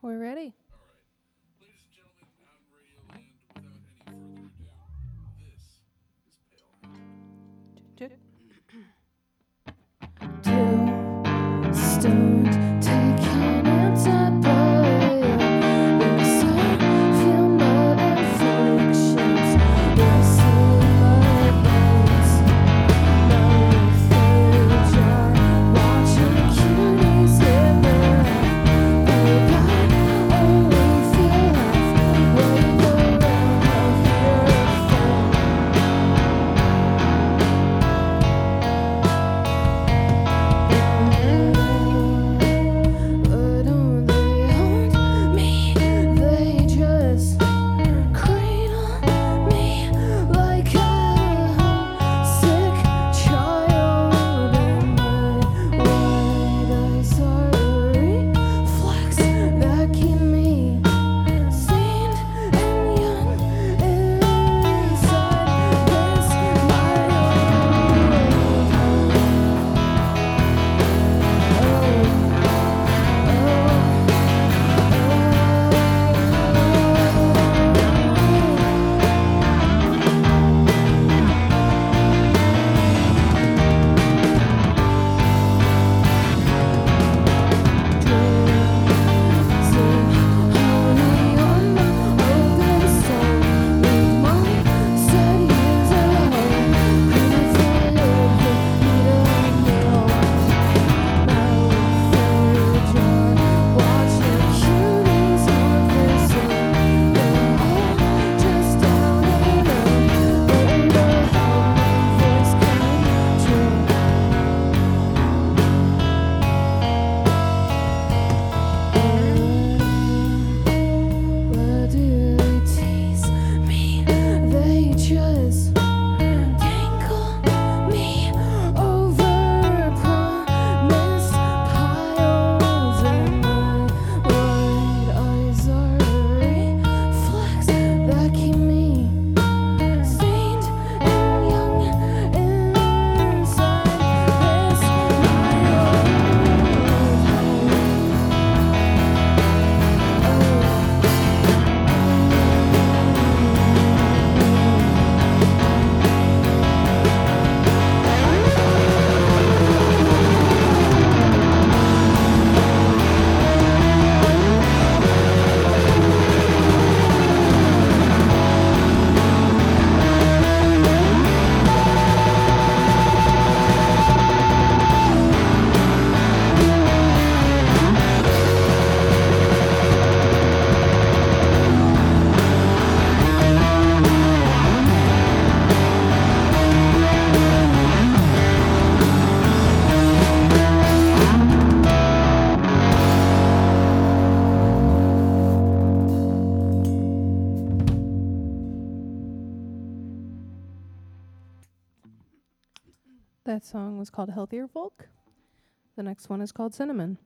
We're ready. That song was called Healthier Folk. The next one is called Cinnamon.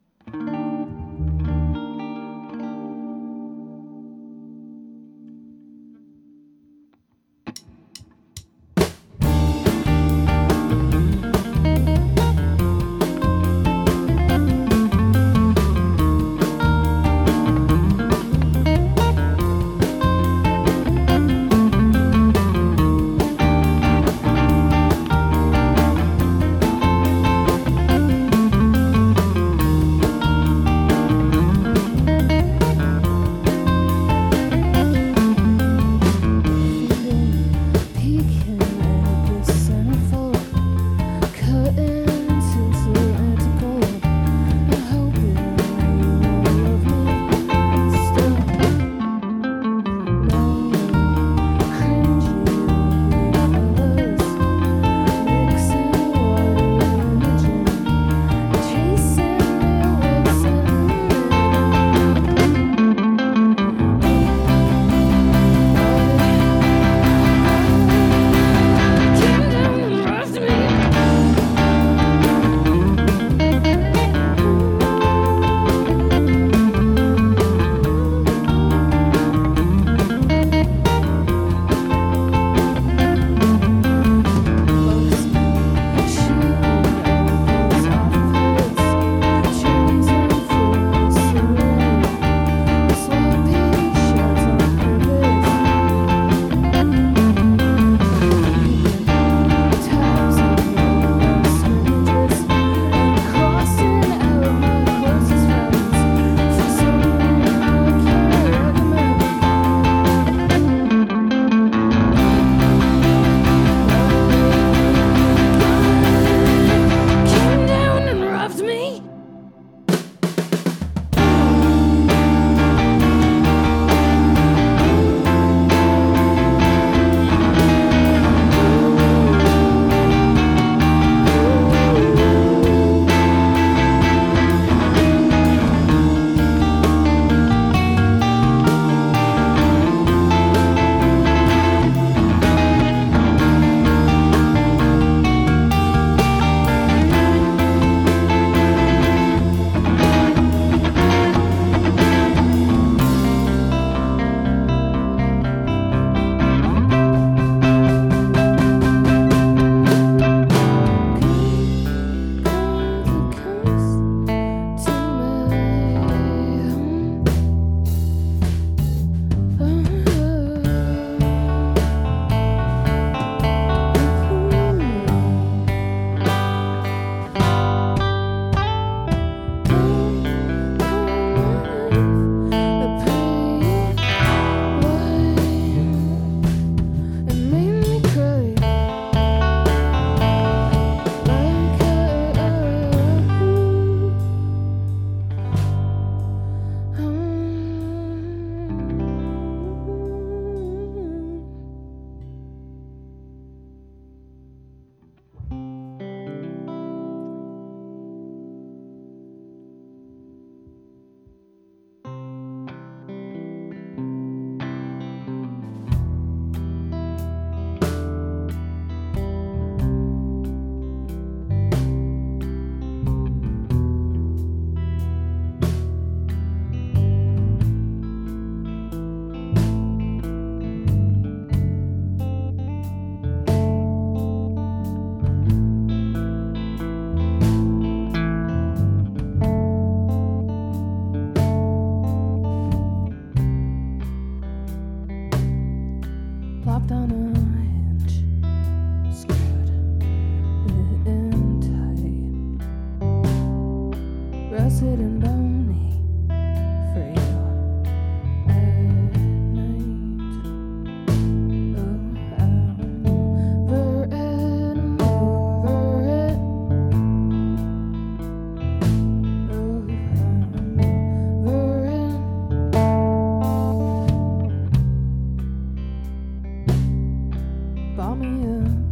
Bought me a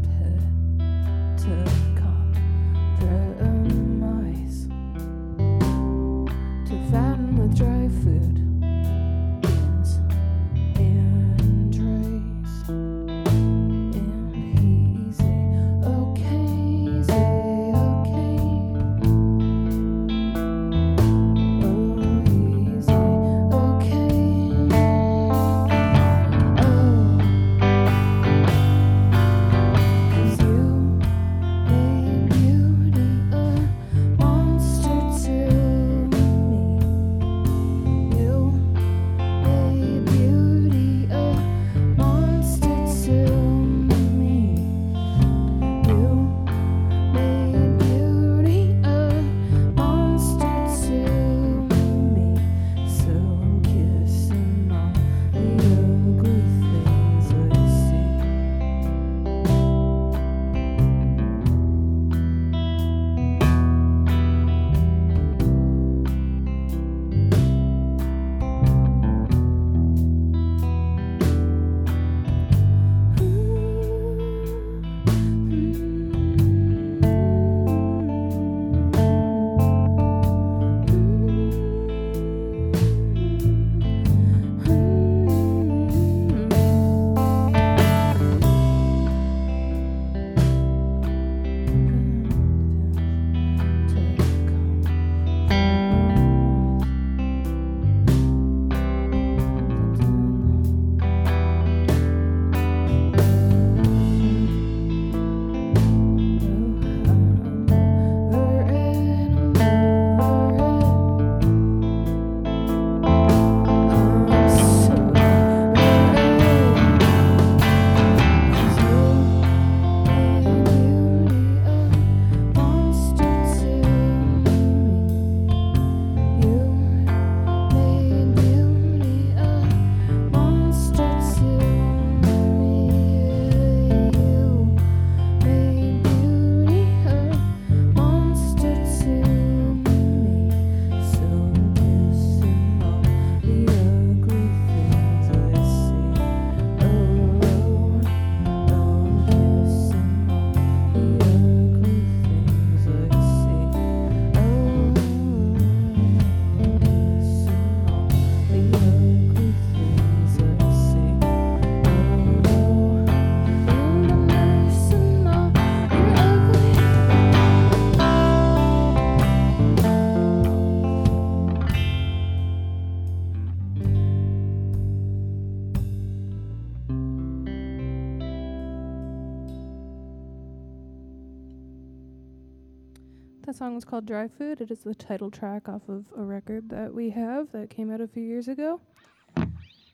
song is called Dry Food. It is the title track off of a record that we have that came out a few years ago.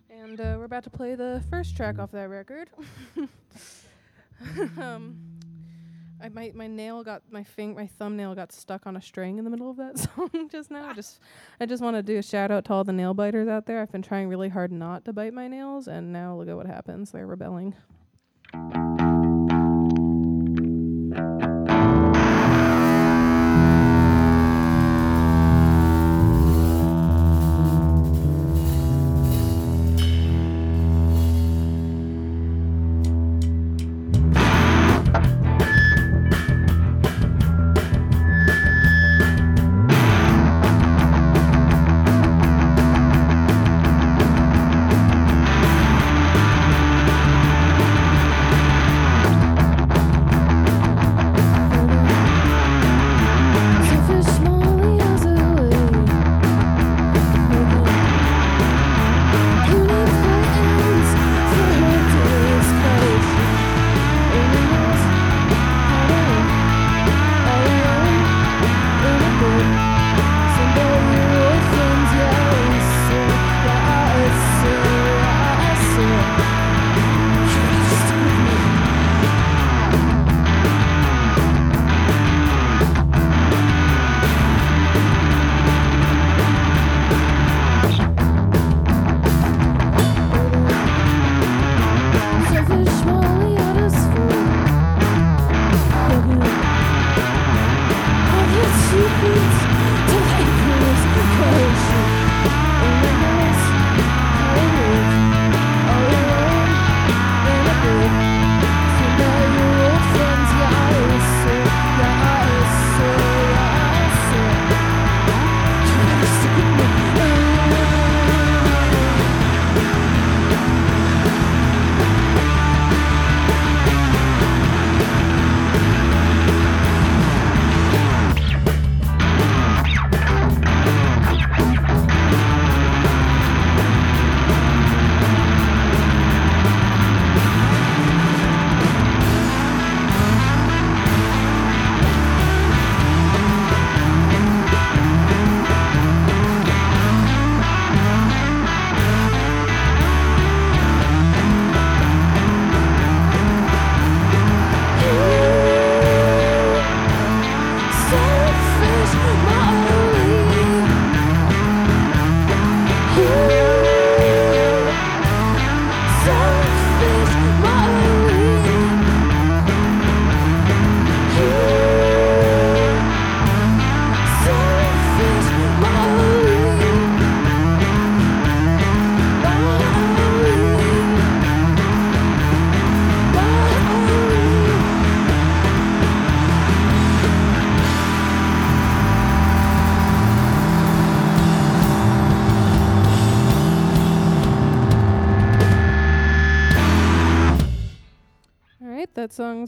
And uh, we're about to play the first track off that record. um, I my my nail got my fing my thumbnail got stuck on a string in the middle of that song just now. I just I just want to do a shout out to all the nail biters out there. I've been trying really hard not to bite my nails, and now look at what happens. They're rebelling.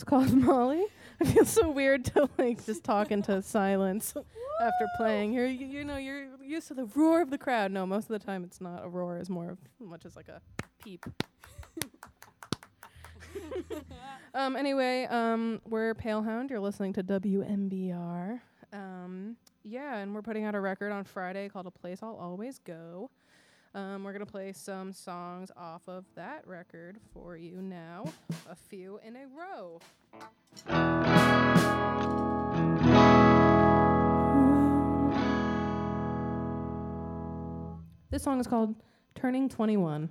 Called Molly. I feel so weird to like just talk into silence after playing. You're you, you know you're used to the roar of the crowd. No, most of the time it's not a roar. It's more of much as like a peep. um. Anyway, um, we're Palehound. You're listening to WMBR. Um. Yeah, and we're putting out a record on Friday called "A Place I'll Always Go." Um, we're gonna play some songs off of that record for you now, a few in a row. This song is called Turning 21.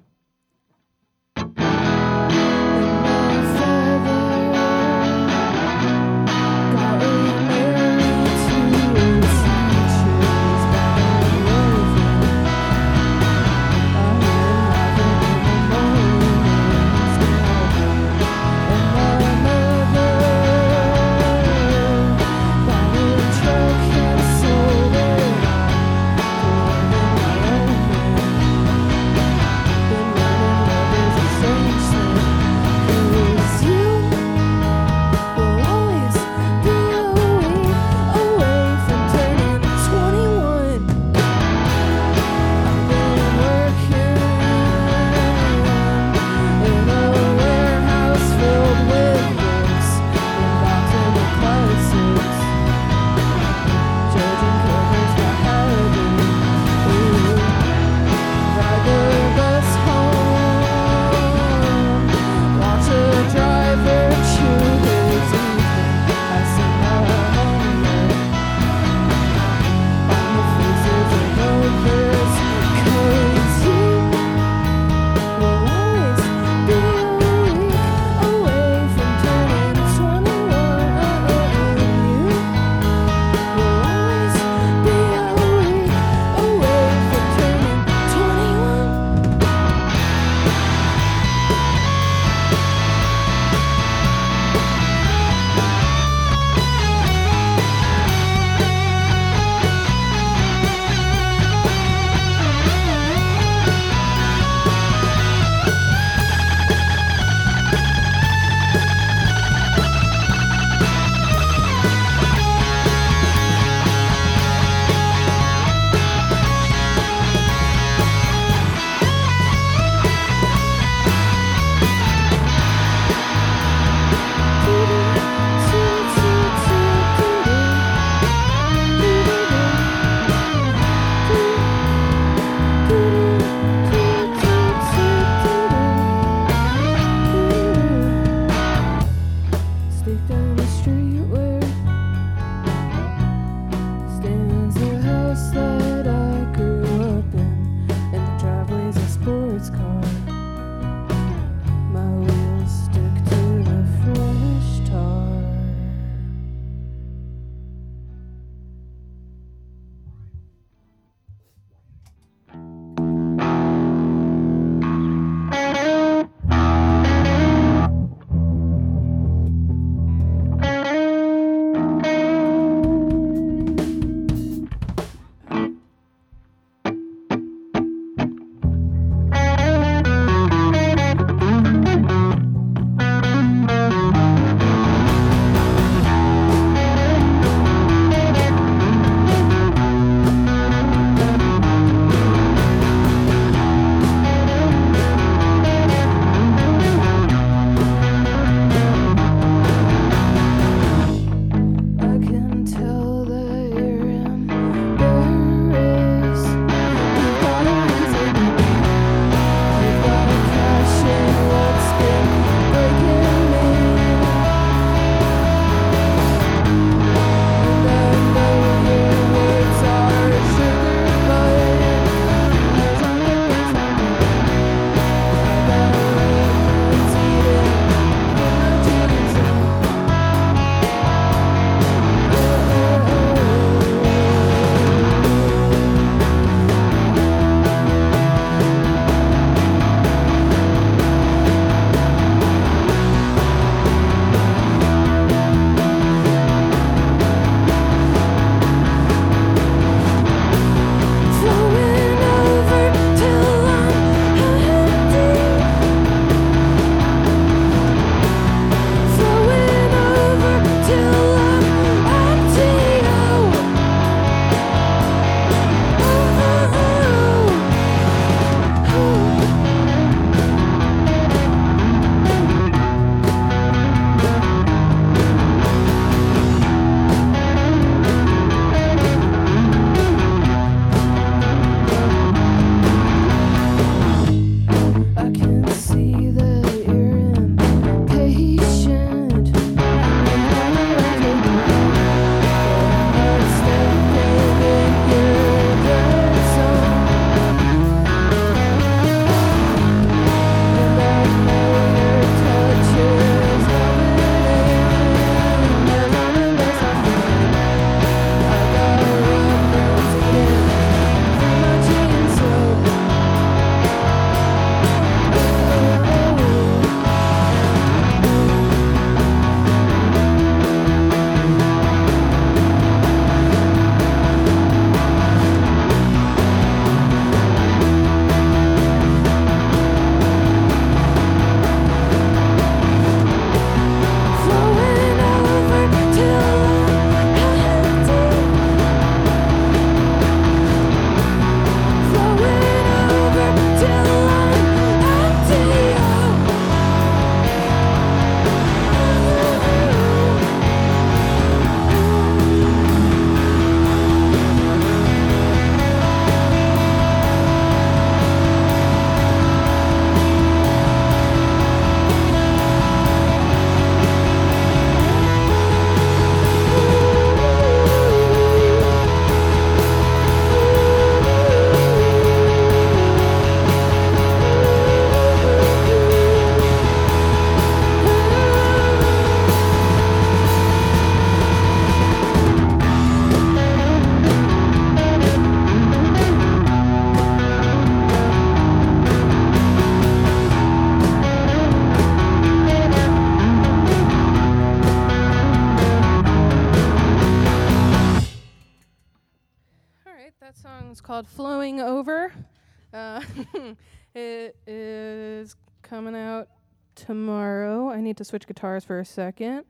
Switch guitars for a second.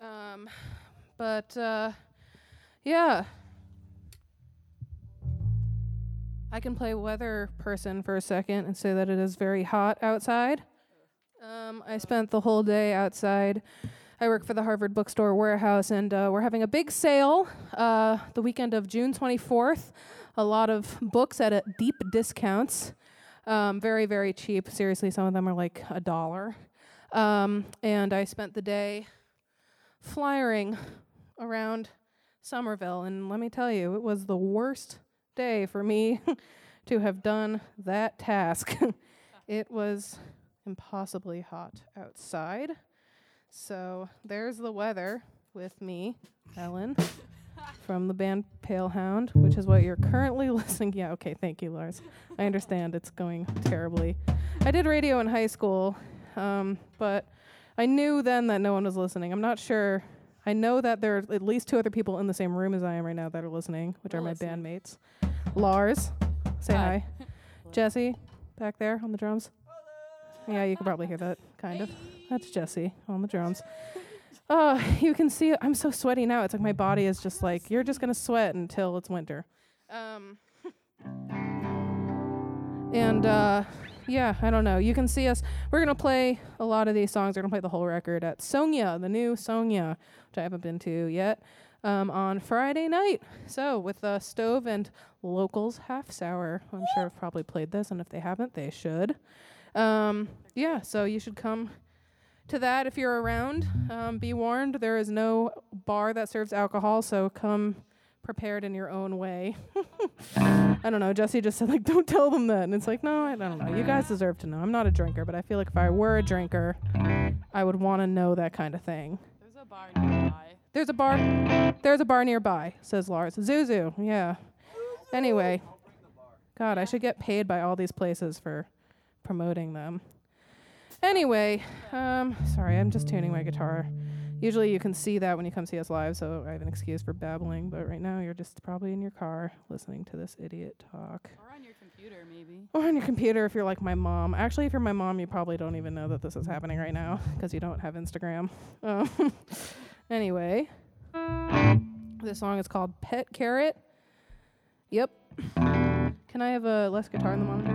Um, but uh, yeah. I can play weather person for a second and say that it is very hot outside. Um, I spent the whole day outside. I work for the Harvard Bookstore Warehouse, and uh, we're having a big sale uh, the weekend of June 24th. A lot of books at a deep discounts. Um, very, very cheap. Seriously, some of them are like a dollar. Um, and I spent the day flyering around Somerville, and let me tell you, it was the worst day for me to have done that task. it was impossibly hot outside. So there's the weather with me, Ellen, from the band Palehound, which is what you're currently listening. Yeah, okay, thank you, Lars. I understand it's going terribly. I did radio in high school, um, but I knew then that no one was listening. I'm not sure. I know that there are at least two other people in the same room as I am right now that are listening, which We're are my listening. bandmates. Lars, say Hi. hi. Jesse, back there on the drums. Yeah, you can probably hear that, kind of. That's Jesse on the drums. Oh, you can see. I'm so sweaty now. It's like my body is just like you're just gonna sweat until it's winter. Um, and uh, yeah, I don't know. You can see us. We're gonna play a lot of these songs. We're gonna play the whole record at Sonia, the new Sonia, which I haven't been to yet, um, on Friday night. So with uh, Stove and Locals Half Sour. I'm sure I've probably played this, and if they haven't, they should. Um, yeah, so you should come to that if you're around. Um, be warned, there is no bar that serves alcohol, so come prepared in your own way. I don't know. Jesse just said like, don't tell them that, and it's like, no, I don't know. You guys deserve to know. I'm not a drinker, but I feel like if I were a drinker, I would want to know that kind of thing. There's a bar nearby. There's a bar. There's a bar nearby, says Lars. Zuzu, yeah. Anyway, God, I should get paid by all these places for promoting them. Anyway, um, sorry, I'm just tuning my guitar. Usually you can see that when you come see us live, so I have an excuse for babbling. But right now you're just probably in your car listening to this idiot talk. Or on your computer, maybe. Or on your computer if you're like my mom. Actually, if you're my mom, you probably don't even know that this is happening right now because you don't have Instagram. Um, anyway, this song is called Pet Carrot. Yep. Can I have a less guitar in the monitor?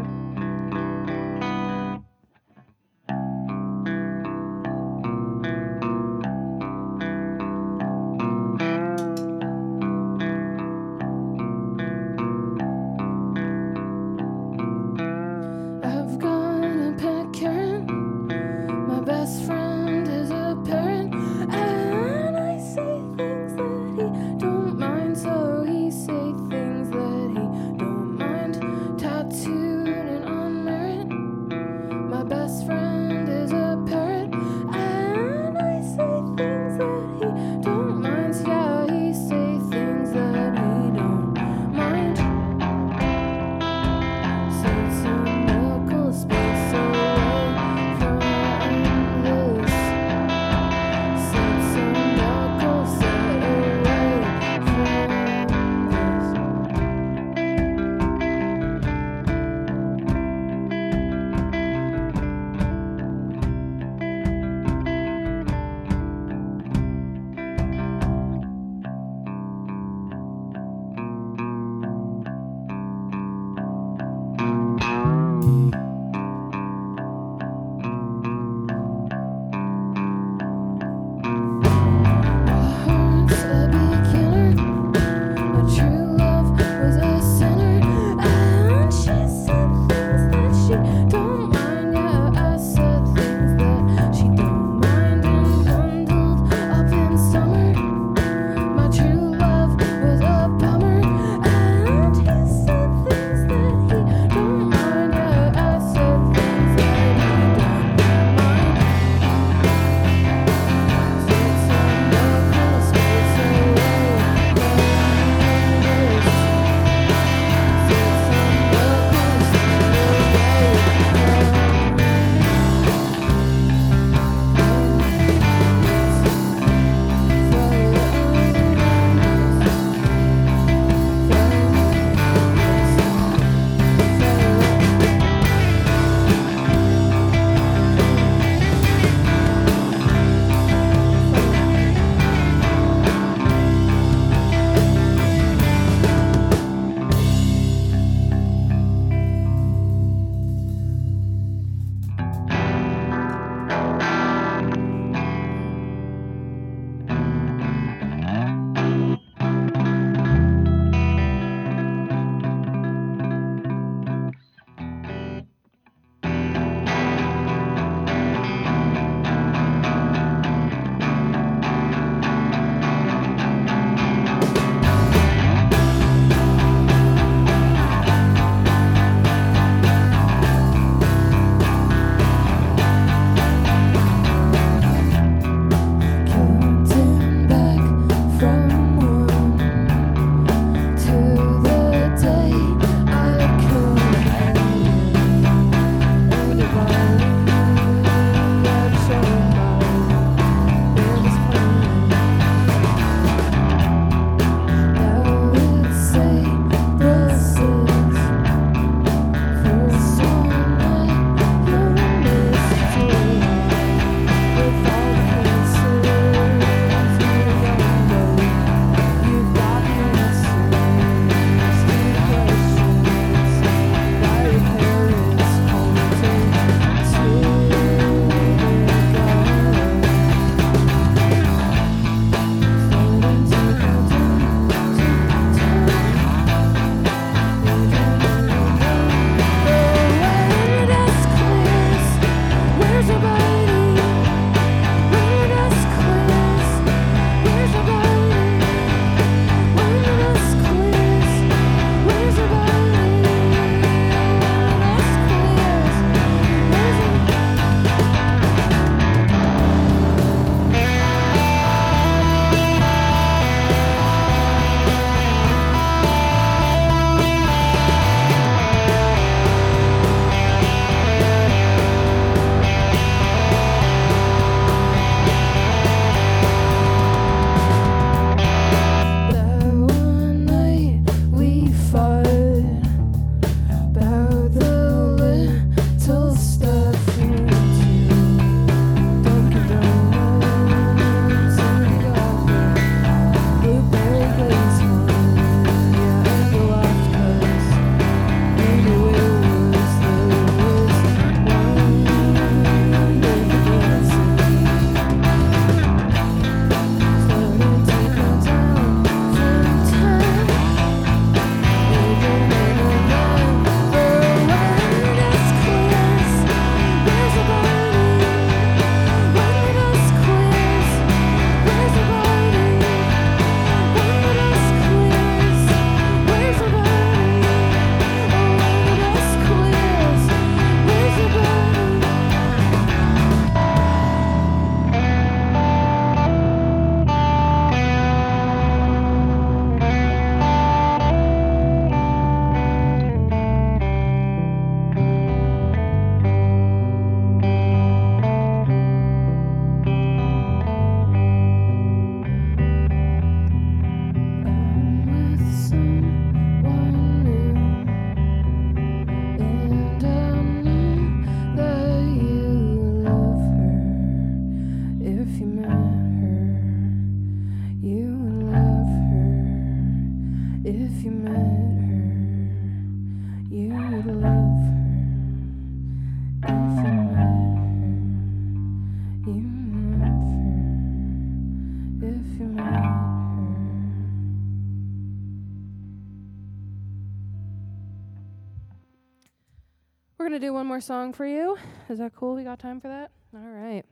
Do one more song for you. Is that cool? We got time for that? All right.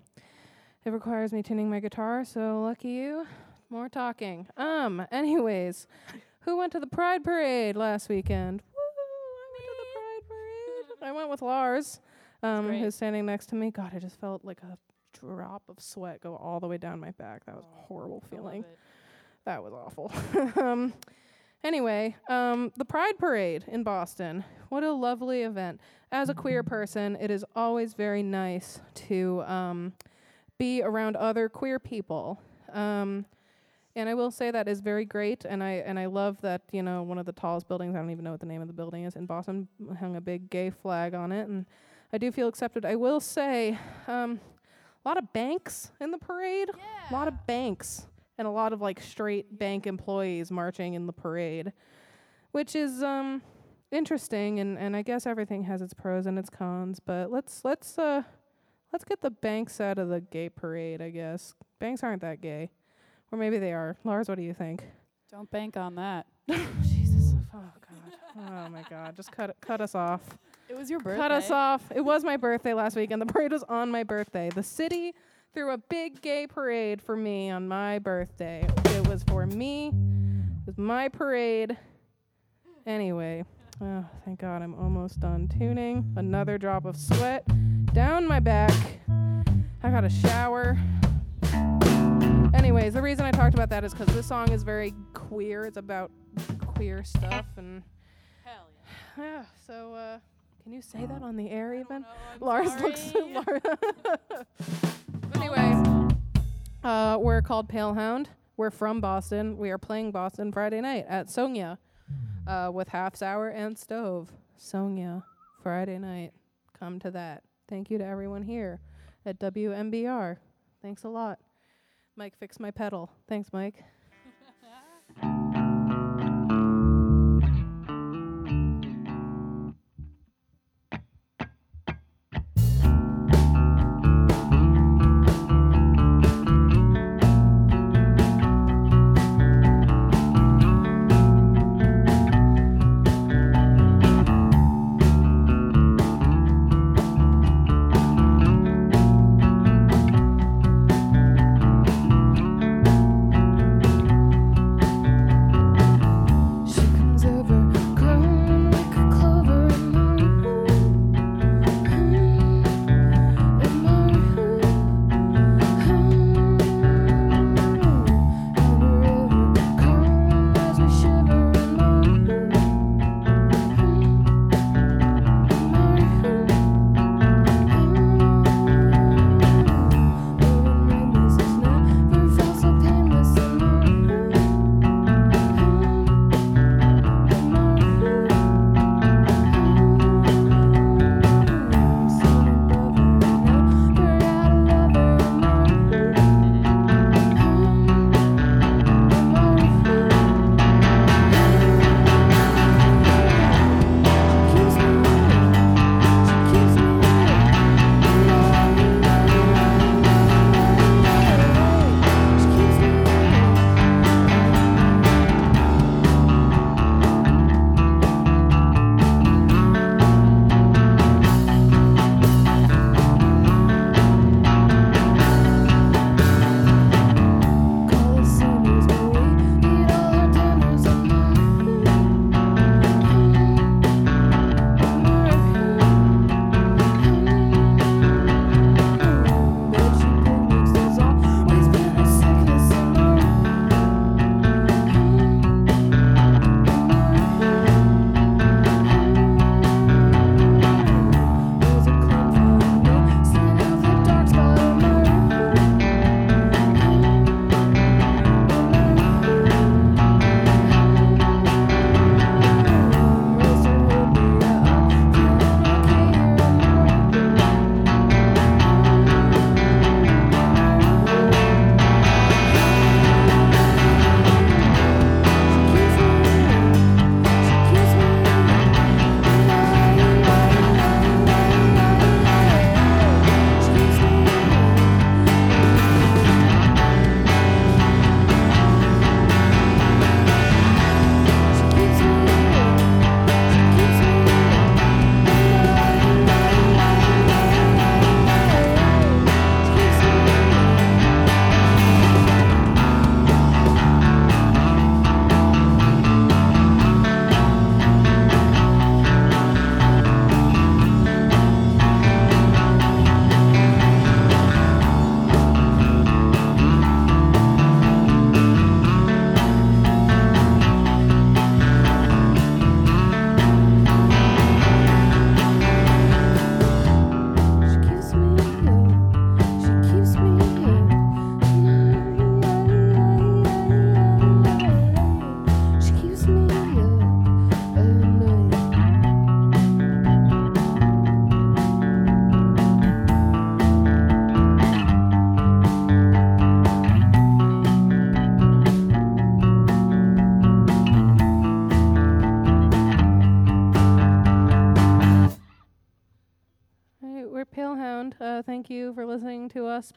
It requires me tuning my guitar, so lucky you. More talking. Um. Anyways, who went to the Pride Parade last weekend? Woo! I went to the Pride Parade. I went with Lars, um, who's standing next to me. God, I just felt like a drop of sweat go all the way down my back. That was a horrible feeling. That was awful. um, anyway, um, the Pride Parade in Boston. What a lovely event. As a queer person, it is always very nice to um, be around other queer people. Um, and I will say that is very great, and I and I love that you know one of the tallest buildings. I don't even know what the name of the building is in Boston hung a big gay flag on it, and I do feel accepted. I will say, um, a lot of banks in the parade. A lot of banks and a lot of like straight bank employees marching in the parade, which is um interesting and and I guess everything has its pros and its cons, but let's let's uh let's get the banks out of the gay parade, I guess. Banks aren't that gay. Or maybe they are. Lars, what do you think? Don't bank on that. Jesus. Oh god. Oh my god. Just cut it, cut us off. It was your birthday. Cut us off. It was my birthday last week, and the parade was on my birthday. The city threw a big gay parade for me on my birthday. It was for me. It was my parade. Anyway, oh, thank God I'm almost done tuning. Another drop of sweat down my back. I got a shower. Anyways, the reason I talked about that is because this song is very queer. It's about queer stuff and Hell yeah. yeah. So, uh, can you say that on the air even? don't know, I'm Lars sorry. looks. Lars. anyway, uh, we're called Palehound. We're from Boston. We are playing Boston Friday night at Sonia uh, with Half Sour and Stove. Sonia, Friday night. Come to that. Thank you to everyone here at WMBR. Thanks a lot. Mike fixed my pedal. Thanks, Mike.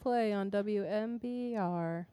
Play on WMBR.